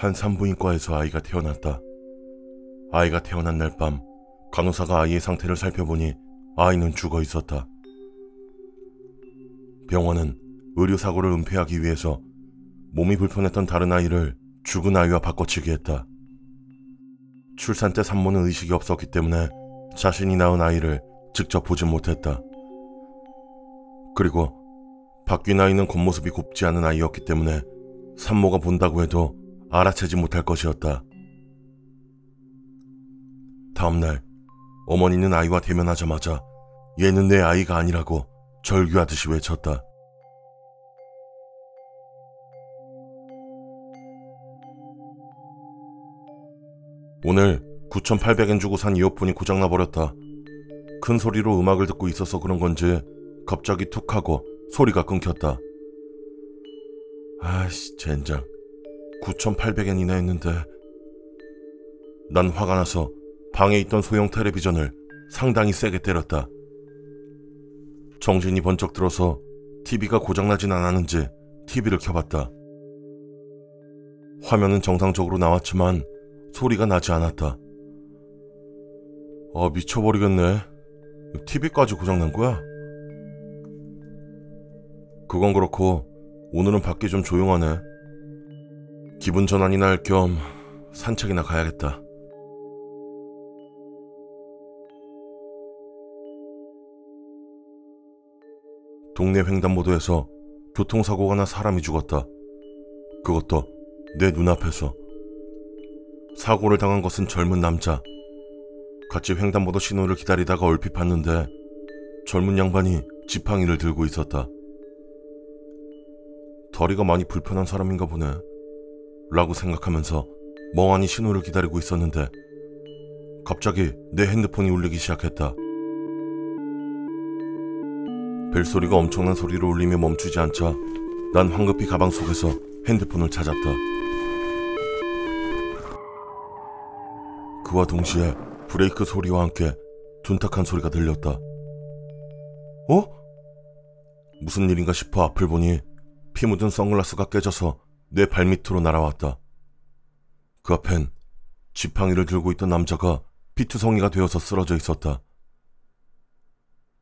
한 산부인과에서 아이가 태어났다. 아이가 태어난 날 밤 간호사가 아이의 상태를 살펴보니 아이는 죽어 있었다. 병원은 의료사고를 은폐하기 위해서 몸이 불편했던 다른 아이를 죽은 아이와 바꿔치기 했다. 출산 때 산모는 의식이 없었기 때문에 자신이 낳은 아이를 직접 보진 못했다. 그리고 바뀐 아이는 겉모습이 곱지 않은 아이였기 때문에 산모가 본다고 해도 알아채지 못할 것이었다. 다음날 어머니는 아이와 대면하자마자 얘는 내 아이가 아니라고 절규하듯이 외쳤다. 오늘 9,800엔 주고 산 이어폰이 고장나 버렸다. 큰 소리로 음악을 듣고 있어서 그런 건지 갑자기 툭 하고 소리가 끊겼다. 아이씨, 젠장. 9,800엔이나 했는데. 난 화가 나서 방에 있던 소형 텔레비전을 상당히 세게 때렸다. 정신이 번쩍 들어서 TV가 고장나진 않았는지 TV를 켜봤다. 화면은 정상적으로 나왔지만 소리가 나지 않았다. 아, 미쳐버리겠네. TV까지 고장난 거야? 그건 그렇고, 오늘은 밖이 좀 조용하네. 기분 전환이나 할 겸 산책이나 가야겠다. 동네 횡단보도에서 교통사고가 나 사람이 죽었다. 그것도 내 눈앞에서. 사고를 당한 것은 젊은 남자. 같이 횡단보도 신호를 기다리다가 얼핏 봤는데 젊은 양반이 지팡이를 들고 있었다. 다리가 많이 불편한 사람인가 보네. 라고 생각하면서 멍하니 신호를 기다리고 있었는데 갑자기 내 핸드폰이 울리기 시작했다. 벨소리가 엄청난 소리로 울리며 멈추지 않자 난 황급히 가방 속에서 핸드폰을 찾았다. 그와 동시에 브레이크 소리와 함께 둔탁한 소리가 들렸다. 어? 무슨 일인가 싶어 앞을 보니 피 묻은 선글라스가 깨져서 내 발밑으로 날아왔다. 그 앞엔 지팡이를 들고 있던 남자가 피투성이가 되어서 쓰러져 있었다.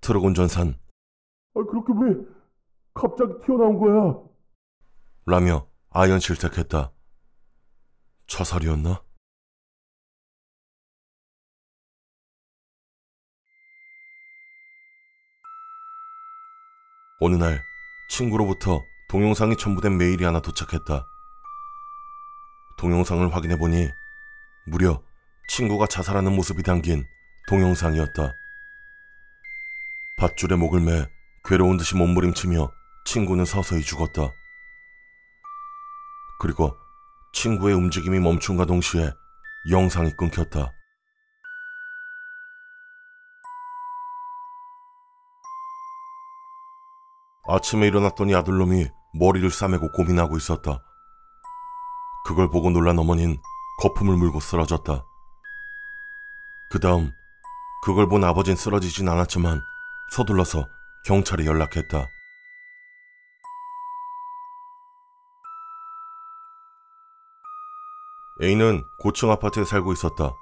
트럭 운전산. 아, 그렇게 왜 갑자기 튀어나온 거야? 라며 아연 실색했다. 자살이었나? 어느 날 친구로부터 동영상이 첨부된 메일이 하나 도착했다. 동영상을 확인해 보니 무려 친구가 자살하는 모습이 담긴 동영상이었다. 밧줄에 목을 매 괴로운 듯이 몸부림치며 친구는 서서히 죽었다. 그리고 친구의 움직임이 멈춘과 동시에 영상이 끊겼다. 아침에 일어났더니 아들놈이 머리를 싸매고 고민하고 있었다. 그걸 보고 놀란 어머니는 거품을 물고 쓰러졌다. 그 다음 그걸 본 아버진 쓰러지진 않았지만 서둘러서 경찰에 연락했다. A는 고층 아파트에 살고 있었다.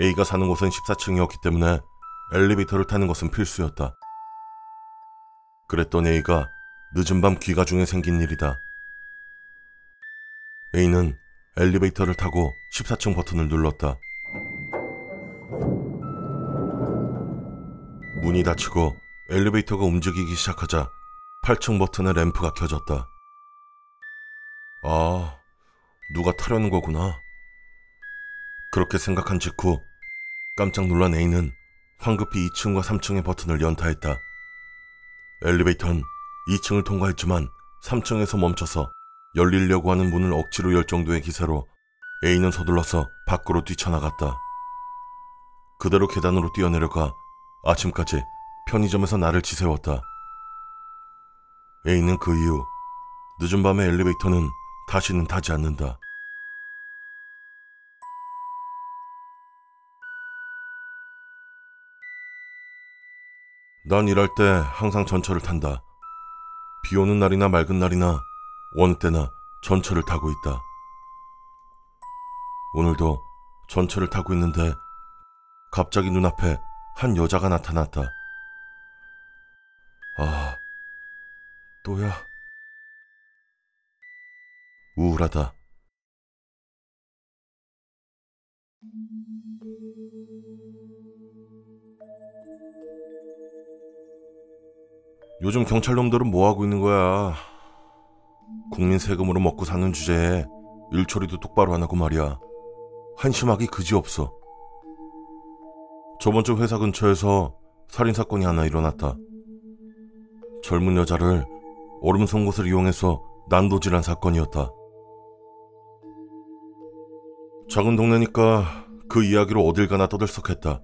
A가 사는 곳은 14층이었기 때문에 엘리베이터를 타는 것은 필수였다. 그랬던 A가 늦은 밤 귀가 중에 생긴 일이다. A는 엘리베이터를 타고 14층 버튼을 눌렀다. 문이 닫히고 엘리베이터가 움직이기 시작하자 8층 버튼의 램프가 켜졌다. 아, 누가 타려는 거구나. 그렇게 생각한 직후 깜짝 놀란 A는 황급히 2층과 3층의 버튼을 연타했다. 엘리베이터는 2층을 통과했지만 3층에서 멈춰서 열리려고 하는 문을 억지로 열 정도의 기세로 A는 서둘러서 밖으로 뛰쳐나갔다. 그대로 계단으로 뛰어내려가 아침까지 편의점에서 나를 지새웠다. A는 그 이후 늦은 밤에 엘리베이터는 다시는 타지 않는다. 난 일할 때 항상 전철을 탄다. 비 오는 날이나 맑은 날이나 어느 때나 전철을 타고 있다. 오늘도 전철을 타고 있는데 갑자기 눈앞에 한 여자가 나타났다. 아, 또야. 우울하다. 요즘 경찰놈들은 뭐하고 있는 거야? 국민 세금으로 먹고 사는 주제에 일처리도 똑바로 안 하고 말이야. 한심하기 그지없어. 저번 주 회사 근처에서 살인사건이 하나 일어났다. 젊은 여자를 얼음 선 곳을 이용해서 난도질한 사건이었다. 작은 동네니까 그 이야기로 어딜 가나 떠들썩했다.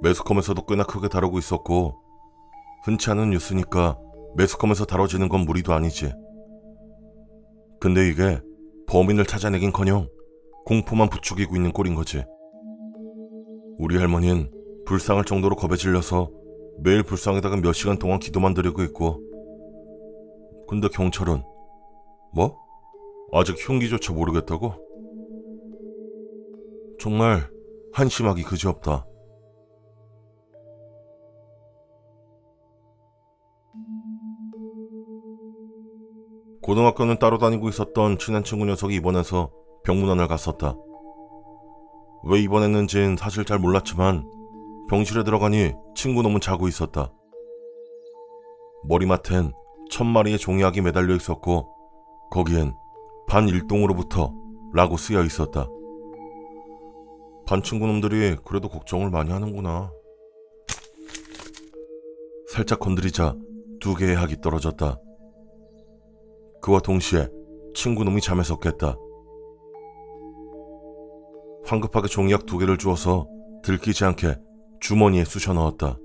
매스컴에서도 꽤나 크게 다루고 있었고 흔치 않은 뉴스니까 매스컴에서 다뤄지는 건 무리도 아니지. 근데 이게 범인을 찾아내긴커녕 공포만 부추기고 있는 꼴인 거지. 우리 할머니는 불쌍할 정도로 겁에 질려서 매일 불쌍에다가 몇 시간 동안 기도만 드리고 있고. 근데 경찰은 뭐? 아직 흉기조차 모르겠다고? 정말 한심하기 그지없다. 고등학교는 따로 다니고 있었던 친한 친구 녀석이 입원해서 병문안을 갔었다. 왜 입원했는진 사실 잘 몰랐지만 병실에 들어가니 친구 놈은 자고 있었다. 머리맡엔 천 마리의 종이학이 매달려 있었고 거기엔 반 일동으로부터 라고 쓰여 있었다. 반 친구 놈들이 그래도 걱정을 많이 하는구나. 살짝 건드리자 두 개의 학이 떨어졌다. 그와 동시에 친구 놈이 잠에서 깼다. 황급하게 종이약 두 개를 주어서 들키지 않게 주머니에 쑤셔 넣었다.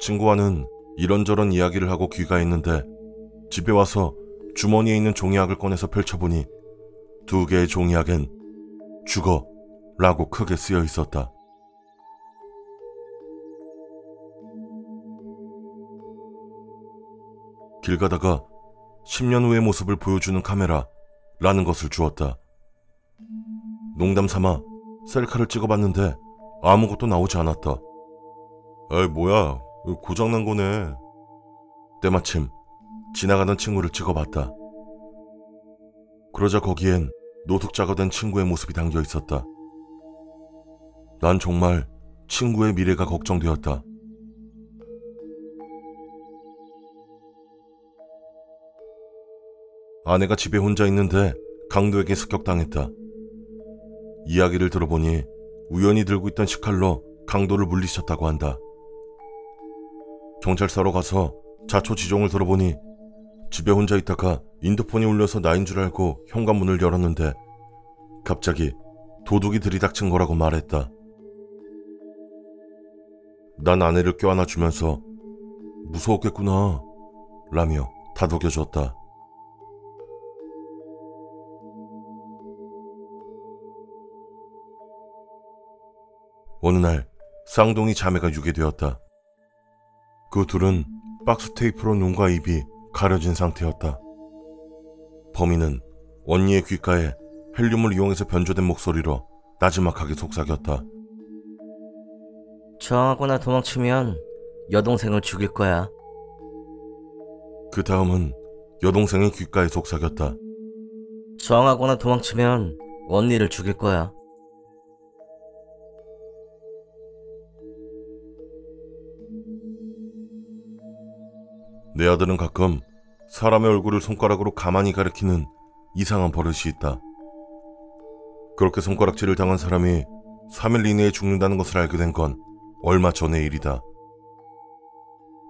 친구와는 이런저런 이야기를 하고 귀가했는데 집에 와서 주머니에 있는 종이약을 꺼내서 펼쳐보니 두 개의 종이약엔 죽어 라고 크게 쓰여 있었다. 길 가다가 10년 후의 모습을 보여주는 카메라라는 것을 주었다. 농담 삼아 셀카를 찍어봤는데 아무것도 나오지 않았다. 에이, 뭐야. 고장난 거네. 때마침 지나가던 친구를 찍어봤다. 그러자 거기엔 노숙자가 된 친구의 모습이 담겨 있었다. 난 정말 친구의 미래가 걱정되었다. 아내가 집에 혼자 있는데 강도에게 습격당했다. 이야기를 들어보니 우연히 들고 있던 식칼로 강도를 물리쳤다고 한다. 경찰서로 가서 자초 지종을 들어보니 집에 혼자 있다가 인터폰이 울려서 나인 줄 알고 현관문을 열었는데 갑자기 도둑이 들이닥친 거라고 말했다. 난 아내를 껴안아 주면서 무서웠겠구나 라며 다독여줬다. 어느 날 쌍둥이 자매가 유괴되었다. 그 둘은 박스 테이프로 눈과 입이 가려진 상태였다. 범인은 언니의 귓가에 헬륨을 이용해서 변조된 목소리로 나지막하게 속삭였다. 저항하거나 도망치면 여동생을 죽일 거야. 그 다음은 여동생의 귓가에 속삭였다. 저항하거나 도망치면 언니를 죽일 거야. 내 아들은 가끔 사람의 얼굴을 손가락으로 가만히 가리키는 이상한 버릇이 있다. 그렇게 손가락질을 당한 사람이 3일 이내에 죽는다는 것을 알게 된 건 얼마 전의 일이다.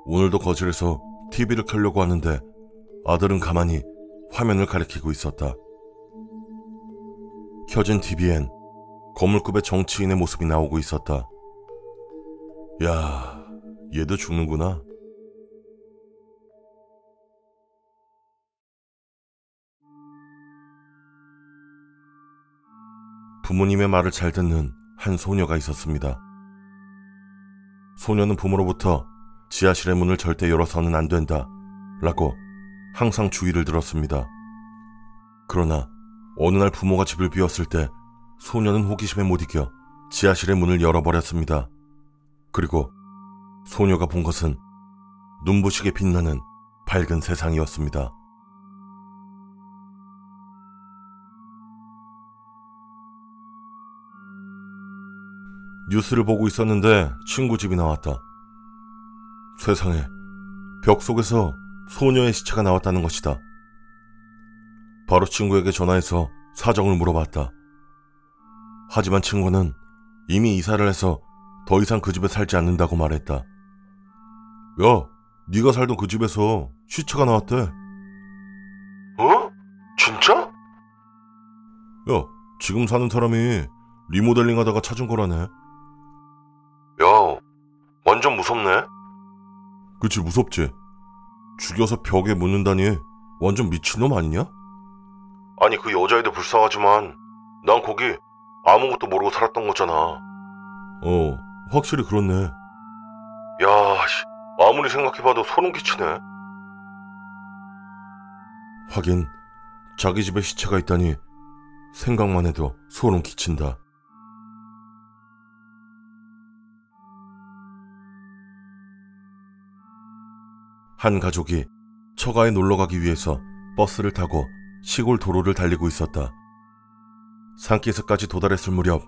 오늘도 거실에서 TV를 켜려고 하는데 아들은 가만히 화면을 가리키고 있었다. 켜진 TV엔 거물급의 정치인의 모습이 나오고 있었다. 야, 얘도 죽는구나. 부모님의 말을 잘 듣는 한 소녀가 있었습니다. 소녀는 부모로부터 지하실의 문을 절대 열어서는 안 된다. 라고 항상 주의를 들었습니다. 그러나 어느 날 부모가 집을 비웠을 때 소녀는 호기심에 못 이겨 지하실의 문을 열어버렸습니다. 그리고 소녀가 본 것은 눈부시게 빛나는 밝은 세상이었습니다. 뉴스를 보고 있었는데 친구 집이 나왔다. 세상에 벽 속에서 소녀의 시체가 나왔다는 것이다. 바로 친구에게 전화해서 사정을 물어봤다. 하지만 친구는 이미 이사를 해서 더 이상 그 집에 살지 않는다고 말했다. 야, 네가 살던 그 집에서 시체가 나왔대. 어? 진짜? 야, 지금 사는 사람이 리모델링 하다가 찾은 거라네. 야, 완전 무섭네. 그치, 무섭지. 죽여서 벽에 묻는다니 완전 미친놈 아니냐? 아니, 그 여자애도 불쌍하지만 난 거기 아무것도 모르고 살았던 거잖아. 어, 확실히 그렇네. 야, 씨, 아무리 생각해봐도 소름 끼치네. 하긴 자기 집에 시체가 있다니 생각만 해도 소름 끼친다. 한 가족이 처가에 놀러 가기 위해서 버스를 타고 시골 도로를 달리고 있었다. 산기슭까지 도달했을 무렵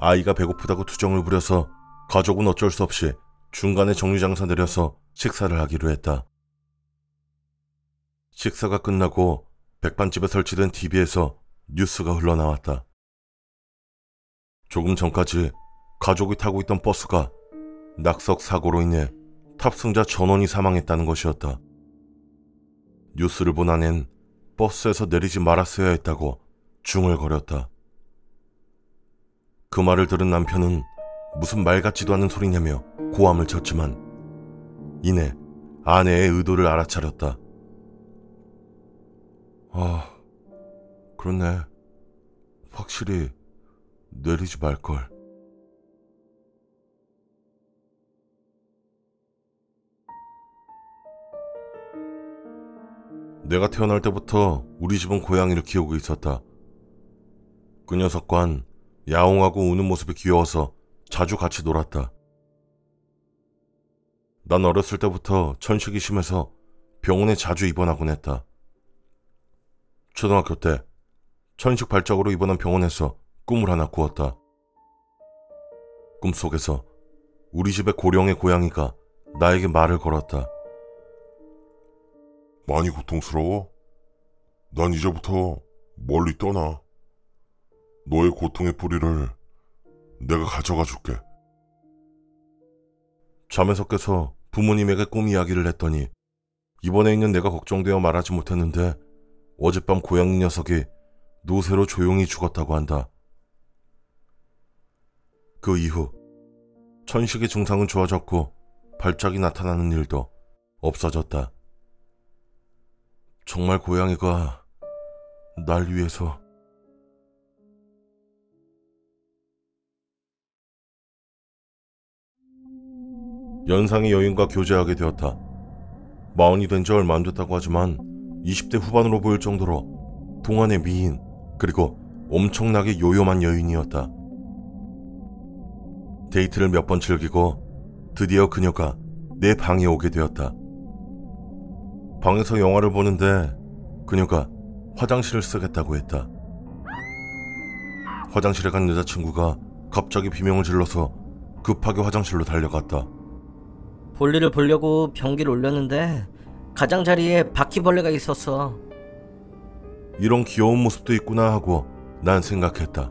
아이가 배고프다고 투정을 부려서 가족은 어쩔 수 없이 중간에 정류장사 내려서 식사를 하기로 했다. 식사가 끝나고 백반집에 설치된 TV에서 뉴스가 흘러나왔다. 조금 전까지 가족이 타고 있던 버스가 낙석 사고로 인해 탑승자 전원이 사망했다는 것이었다. 뉴스를 본 아낸 버스에서 내리지 말았어야 했다고 중얼거렸다. 그 말을 들은 남편은 무슨 말 같지도 않은 소리냐며 고함을 쳤지만 이내 아내의 의도를 알아차렸다. 아, 그렇네. 확실히 내리지 말걸. 내가 태어날 때부터 우리 집은 고양이를 키우고 있었다. 그 녀석과는 야옹하고 우는 모습이 귀여워서 자주 같이 놀았다. 난 어렸을 때부터 천식이 심해서 병원에 자주 입원하곤 했다. 초등학교 때 천식 발작으로 입원한 병원에서 꿈을 하나 꾸었다. 꿈속에서 우리 집의 고령의 고양이가 나에게 말을 걸었다. 많이 고통스러워? 난 이제부터 멀리 떠나. 너의 고통의 뿌리를 내가 가져가 줄게. 잠에서 깨서 부모님에게 꿈 이야기를 했더니 이번에 있는 내가 걱정되어 말하지 못했는데 어젯밤 고양이 녀석이 노새로 조용히 죽었다고 한다. 그 이후 천식의 증상은 좋아졌고 발작이 나타나는 일도 없어졌다. 정말 고양이가 날 위해서 연상의 여인과 교제하게 되었다. 마흔이 된 지 얼마 안 됐다고 하지만 20대 후반으로 보일 정도로 동안의 미인 그리고 엄청나게 요염한 여인이었다. 데이트를 몇 번 즐기고 드디어 그녀가 내 방에 오게 되었다. 방에서 영화를 보는데 그녀가 화장실을 쓰겠다고 했다. 화장실에 간 여자친구가 갑자기 비명을 질러서 급하게 화장실로 달려갔다. 볼일을 보려고 변기를 올렸는데 가장자리에 바퀴벌레가 있었어. 이런 귀여운 모습도 있구나 하고 난 생각했다.